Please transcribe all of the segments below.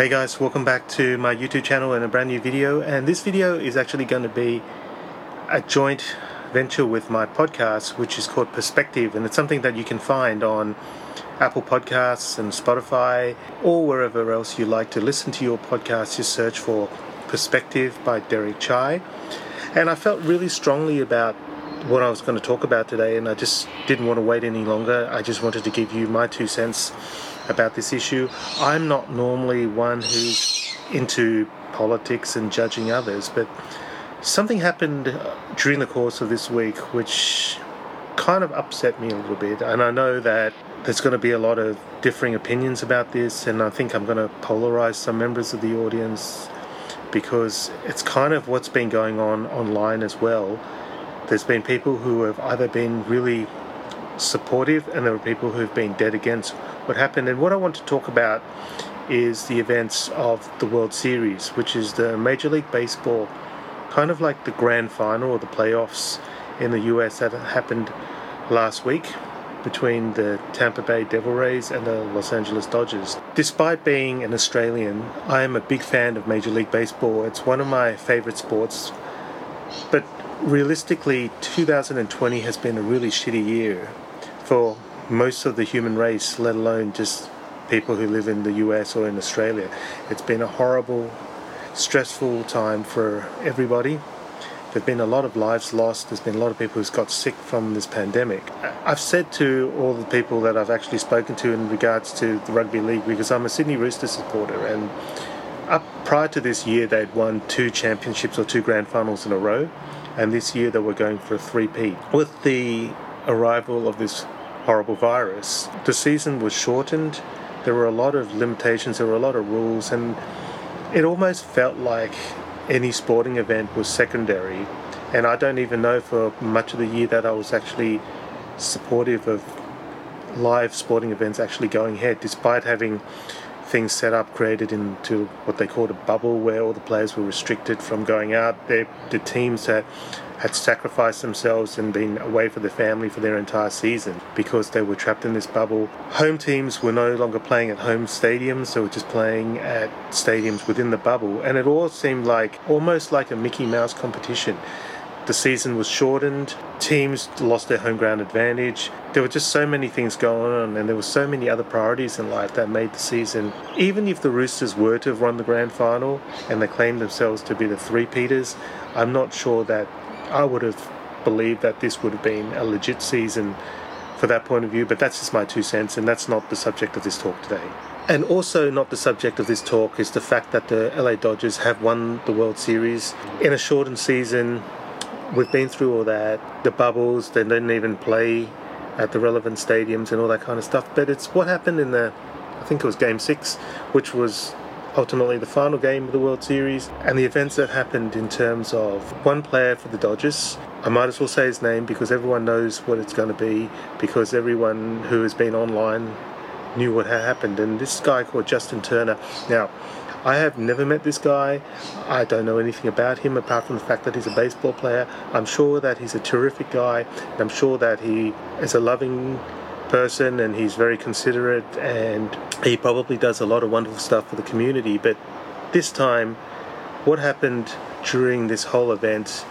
Hey guys, welcome back to my YouTube channel and a brand new video. And this video is actually going to be a joint venture with my podcast, which is called Perspective, and it's something that you can find on Apple Podcasts and Spotify, or wherever else you like to listen to your podcast. Just search for Perspective by Derek Chai. And I felt really strongly about what I was going to talk about today, and I just didn't want to wait any longer. I just wanted to give you my two cents about this issue. I'm not normally one who's into politics and judging others, but something happened during the course of this week which kind of upset me a little bit. And I know that there's going to be a lot of differing opinions about this, and I think I'm going to polarize some members of the audience because it's kind of what's been going on online as well. There's been people who have either been really supportive, and there are people who've been dead against what happened. And what I want to talk about is the events of the World Series, which is the Major League Baseball, kind of like the grand final or the playoffs in the US that happened last week between the Tampa Bay Devil Rays and the Los Angeles Dodgers. Despite being an Australian, I am a big fan of Major League Baseball. It's one of my favorite sports. But realistically, 2020 has been a really shitty year for most of the human race, let alone just people who live in the US or in Australia. It's been a horrible, stressful time for everybody. There've been a lot of lives lost. There's been a lot of people who's got sick from this pandemic. I've said to all the people that I've actually spoken to in regards to the rugby league because I'm a Sydney Roosters supporter and up prior to this year they'd won two championships or two grand finals in a row and this year they were going for a three-peat. With the arrival of this horrible virus, the season was shortened. There were a lot of limitations, there were a lot of rules and it almost felt like any sporting event was secondary. And I don't even know for much of the year that I was actually supportive of live sporting events actually going ahead, despite having things set up created into what they called a bubble where all the players were restricted from going out. They, the teams that had sacrificed themselves and been away from their family for their entire season because they were trapped in this bubble. Home teams were no longer playing at home stadiums, they were just playing at stadiums within the bubble, and it all seemed like almost like a Mickey Mouse competition. The season was shortened, teams lost their home ground advantage. There were just so many things going on, and there were so many other priorities in life that made the season. Even if the Roosters were to have won the grand final and they claimed themselves to be the three Peters, I'm not sure that I would have believed that this would have been a legit season for that point of view, but that's just my two cents, and that's not the subject of this talk today. And also, not the subject of this talk is the fact that the LA Dodgers have won the World Series in a shortened season. We've been through all that, the bubbles, they didn't even play at the relevant stadiums and all that kind of stuff. But it's what happened in the, I think it was game six, which was ultimately the final game of the World Series, and the events that happened in terms of one player for the Dodgers. I might as well say his name because everyone knows what it's going to be, because everyone who has been online knew what had happened. And this guy called Justin Turner. Now, I have never met this guy. I don't know anything about him apart from the fact that he's a baseball player. I'm sure that he's a terrific guy. I'm sure that he is a loving person and he's very considerate and he probably does a lot of wonderful stuff for the community. But this time, what happened during this whole event,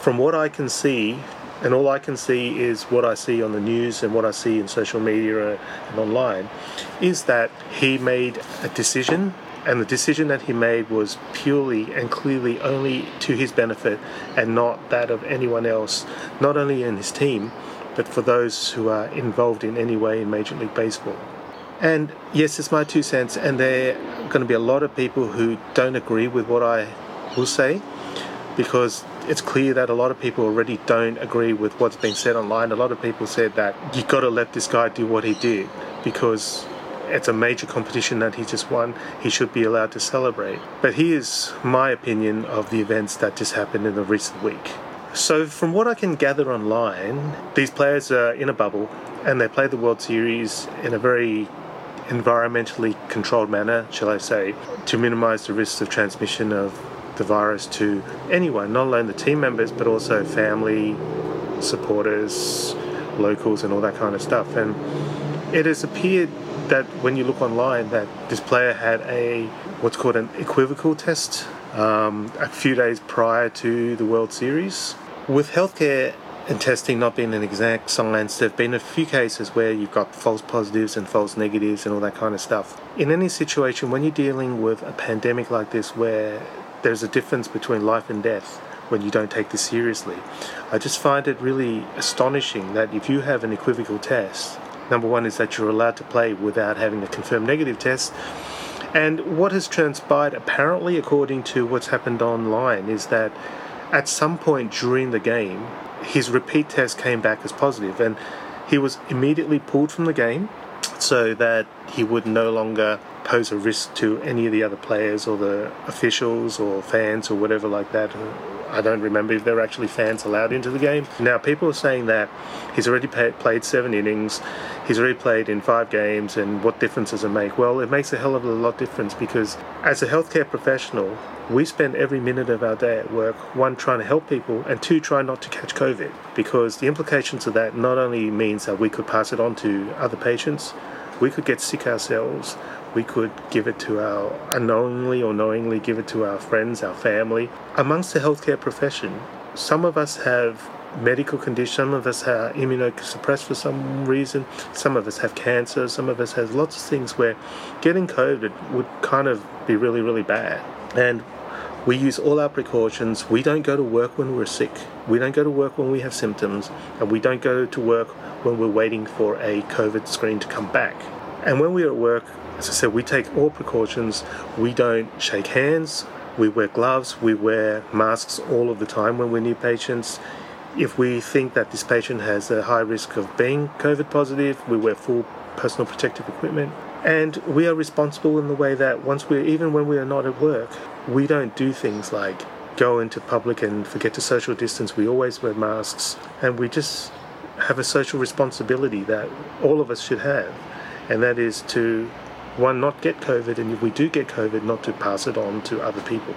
from what I can see, and all I can see is what I see on the news and what I see in social media and online, is that he made a decision, and the decision that he made was purely and clearly only to his benefit and not that of anyone else, not only in his team, but for those who are involved in any way in Major League Baseball. And yes, it's my two cents, and there are going to be a lot of people who don't agree with what I will say because it's clear that a lot of people already don't agree with what's being said online. A lot of people said that you've got to let this guy do what he did because it's a major competition that he just won. He should be allowed to celebrate. But here's my opinion of the events that just happened in the recent week. So, from what I can gather online, these players are in a bubble and they play the World Series in a very environmentally controlled manner, shall I say, to minimize the risks of transmission of the virus to anyone, not only the team members but also family, supporters, locals, and all that kind of stuff. And it has appeared that when you look online that this player had a what's called an equivocal test um, a few days prior to the World Series. With healthcare and testing not being an exact science, there have been a few cases where you've got false positives and false negatives and all that kind of stuff. In any situation, when you're dealing with a pandemic like this where there's a difference between life and death, when you don't take this seriously. I just find it really astonishing that if you have an equivocal test, number one is that you're allowed to play without having a confirmed negative test. And what has transpired, apparently, according to what's happened online, is that at some point during the game, his repeat test came back as positive, and he was immediately pulled from the game so that he would no longer pose a risk to any of the other players or the officials or fans or whatever like that I don't remember if there are actually fans allowed into the game. Now, people are saying that he's already pay, played seven innings, he's already played in five games, and what difference does it make? Well, it makes a hell of a lot of difference because as a healthcare professional, we spend every minute of our day at work, one, trying to help people, and two, trying not to catch COVID. Because the implications of that not only means that we could pass it on to other patients, we could get sick ourselves, we could give it to our unknowingly or knowingly give it to our friends, our family. Amongst the healthcare profession, some of us have medical conditions, some of us are immunosuppressed for some reason, some of us have cancer, some of us have lots of things where getting COVID would kind of be really, really bad. And we use all our precautions. We don't go to work when we're sick. We don't go to work when we have symptoms. And we don't go to work when we're waiting for a COVID screen to come back. And when we're at work, as I said, we take all precautions. We don't shake hands. We wear gloves. We wear masks all of the time when we're near patients. If we think that this patient has a high risk of being COVID positive, we wear full personal protective equipment. And we are responsible in the way that once we're, even when we are not at work, we don't do things like go into public and forget to social distance. We always wear masks. And we just have a social responsibility that all of us should have. And that is to one, not get COVID, and if we do get COVID, not to pass it on to other people.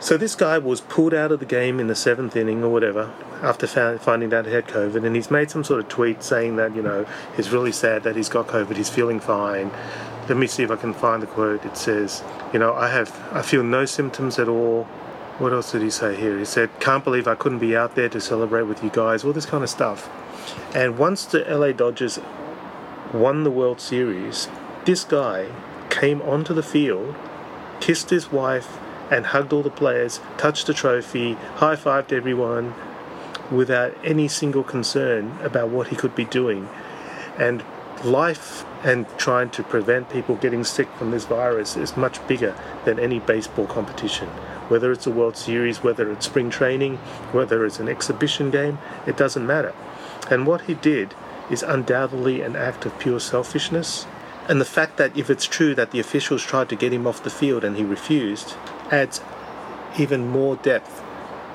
So this guy was pulled out of the game in the seventh inning or whatever after finding out he had COVID, and he's made some sort of tweet saying that you know he's really sad that he's got COVID, he's feeling fine. Let me see if I can find the quote. It says, you know, I have, I feel no symptoms at all. What else did he say here? He said, can't believe I couldn't be out there to celebrate with you guys. All this kind of stuff. And once the LA Dodgers won the World Series, this guy came onto the field, kissed his wife, and hugged all the players, touched the trophy, high fived everyone without any single concern about what he could be doing. And life and trying to prevent people getting sick from this virus is much bigger than any baseball competition. Whether it's a World Series, whether it's spring training, whether it's an exhibition game, it doesn't matter. And what he did is undoubtedly an act of pure selfishness and the fact that if it's true that the officials tried to get him off the field and he refused adds even more depth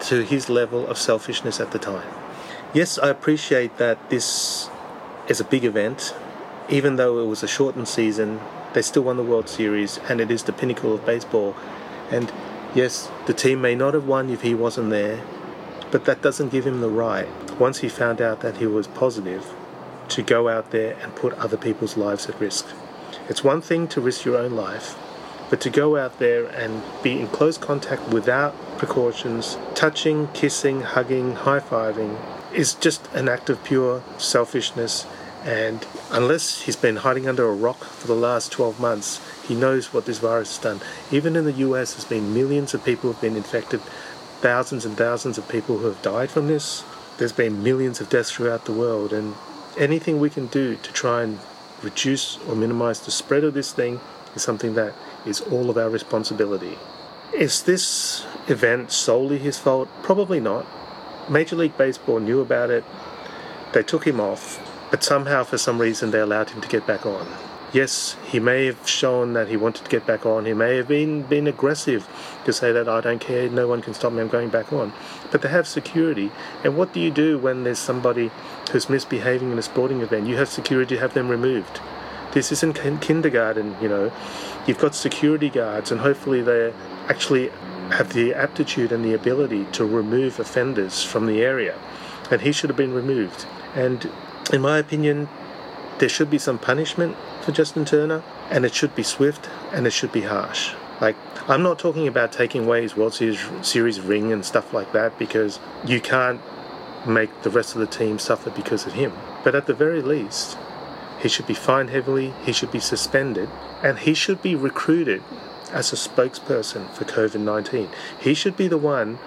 to his level of selfishness at the time. Yes, I appreciate that this is a big event. Even though it was a shortened season, they still won the World Series and it is the pinnacle of baseball. And yes, the team may not have won if he wasn't there, but that doesn't give him the right, once he found out that he was positive, to go out there and put other people's lives at risk. It's one thing to risk your own life, but to go out there and be in close contact without precautions, touching, kissing, hugging, high fiving, is just an act of pure selfishness. And unless he's been hiding under a rock for the last 12 months, he knows what this virus has done. Even in the US, there's been millions of people who have been infected, thousands and thousands of people who have died from this. There's been millions of deaths throughout the world, and anything we can do to try and reduce or minimize the spread of this thing is something that is all of our responsibility. Is this event solely his fault? Probably not. Major League Baseball knew about it, they took him off, but somehow, for some reason, they allowed him to get back on. Yes, he may have shown that he wanted to get back on. He may have been, been aggressive to say that I don't care, no one can stop me, I'm going back on. But they have security. And what do you do when there's somebody who's misbehaving in a sporting event? You have security to have them removed. This isn't kindergarten, you know. You've got security guards, and hopefully they actually have the aptitude and the ability to remove offenders from the area. And he should have been removed. And in my opinion, there should be some punishment for Justin Turner, and it should be swift and it should be harsh. Like, I'm not talking about taking away his World Series, Series ring and stuff like that because you can't make the rest of the team suffer because of him. But at the very least, he should be fined heavily, he should be suspended, and he should be recruited as a spokesperson for COVID 19. He should be the one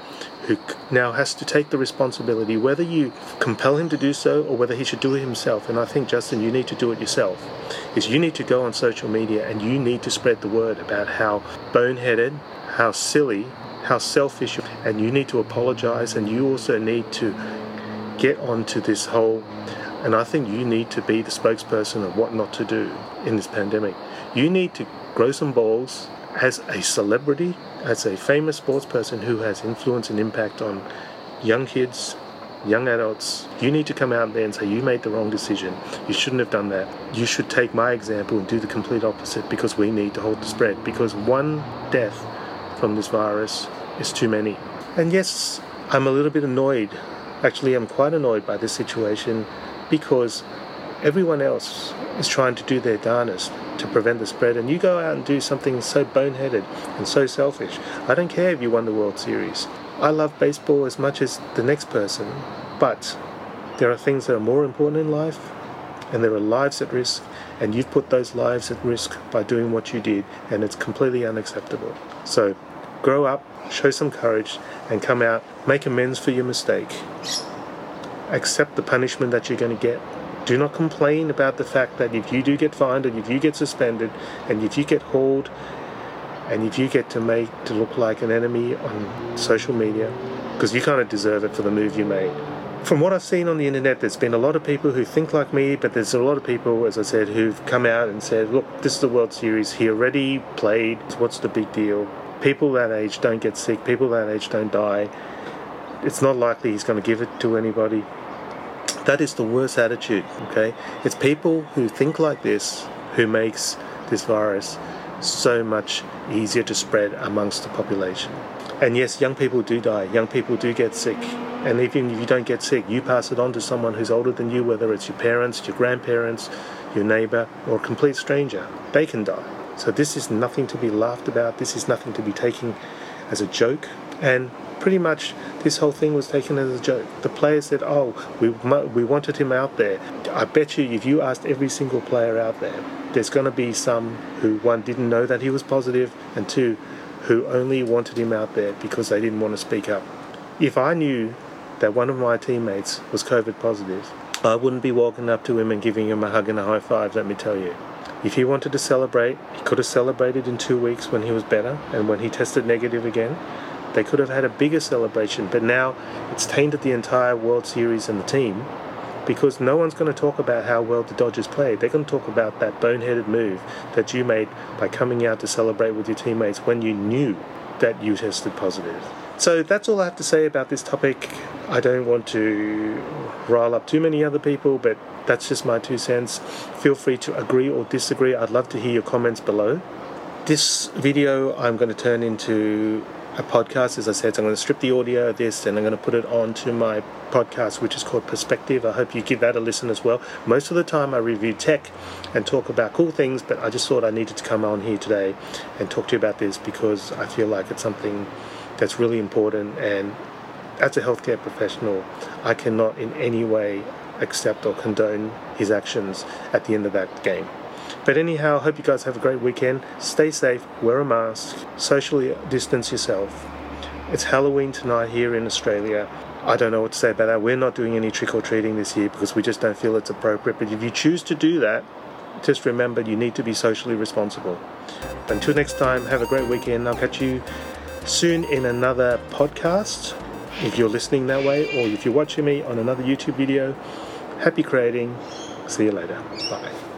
who now has to take the responsibility, whether you compel him to do so or whether he should do it himself. And I think, Justin, you need to do it yourself. Is you need to go on social media and you need to spread the word about how boneheaded, how silly, how selfish, and you need to apologize. And you also need to get onto this whole. And I think you need to be the spokesperson of what not to do in this pandemic. You need to grow some balls as a celebrity, as a famous sports person who has influence and impact on young kids, young adults, you need to come out there and say, You made the wrong decision. You shouldn't have done that. You should take my example and do the complete opposite because we need to halt the spread. Because one death from this virus is too many. And yes, I'm a little bit annoyed. Actually, I'm quite annoyed by this situation because everyone else is trying to do their darnest to prevent the spread, and you go out and do something so boneheaded and so selfish. I don't care if you won the World Series. I love baseball as much as the next person, but there are things that are more important in life, and there are lives at risk, and you've put those lives at risk by doing what you did, and it's completely unacceptable. So, grow up, show some courage, and come out, make amends for your mistake. Accept the punishment that you're going to get do not complain about the fact that if you do get fined and if you get suspended and if you get hauled and if you get to make to look like an enemy on social media because you kind of deserve it for the move you made. From what I've seen on the internet, there's been a lot of people who think like me, but there's a lot of people, as I said, who've come out and said, look, this is the World Series. He already played. What's the big deal? People that age don't get sick. People that age don't die. It's not likely he's going to give it to anybody. That is the worst attitude, okay? It's people who think like this who makes this virus so much easier to spread amongst the population. And yes, young people do die, young people do get sick. And even if you don't get sick, you pass it on to someone who's older than you, whether it's your parents, your grandparents, your neighbor, or a complete stranger. They can die. So this is nothing to be laughed about. This is nothing to be taken as a joke. And pretty much this whole thing was taken as a joke. The players said, "Oh, we we wanted him out there." I bet you, if you asked every single player out there, there's going to be some who one didn't know that he was positive, and two, who only wanted him out there because they didn't want to speak up. If I knew that one of my teammates was COVID positive, I wouldn't be walking up to him and giving him a hug and a high five. Let me tell you. If he wanted to celebrate, he could have celebrated in two weeks when he was better and when he tested negative again. They could have had a bigger celebration, but now it's tainted the entire World Series and the team because no one's going to talk about how well the Dodgers played. They're going to talk about that boneheaded move that you made by coming out to celebrate with your teammates when you knew that you tested positive. So that's all I have to say about this topic. I don't want to rile up too many other people, but that's just my two cents. Feel free to agree or disagree. I'd love to hear your comments below. This video I'm going to turn into a podcast. As I said, so I'm going to strip the audio of this and I'm going to put it onto my podcast, which is called Perspective. I hope you give that a listen as well. Most of the time, I review tech and talk about cool things, but I just thought I needed to come on here today and talk to you about this because I feel like it's something that's really important. And as a healthcare professional, I cannot in any way accept or condone his actions at the end of that game. But anyhow, hope you guys have a great weekend. Stay safe, wear a mask, socially distance yourself. It's Halloween tonight here in Australia. I don't know what to say about that. We're not doing any trick or treating this year because we just don't feel it's appropriate. But if you choose to do that, just remember you need to be socially responsible. Until next time, have a great weekend. I'll catch you soon in another podcast if you're listening that way, or if you're watching me on another YouTube video. Happy creating. See you later. Bye.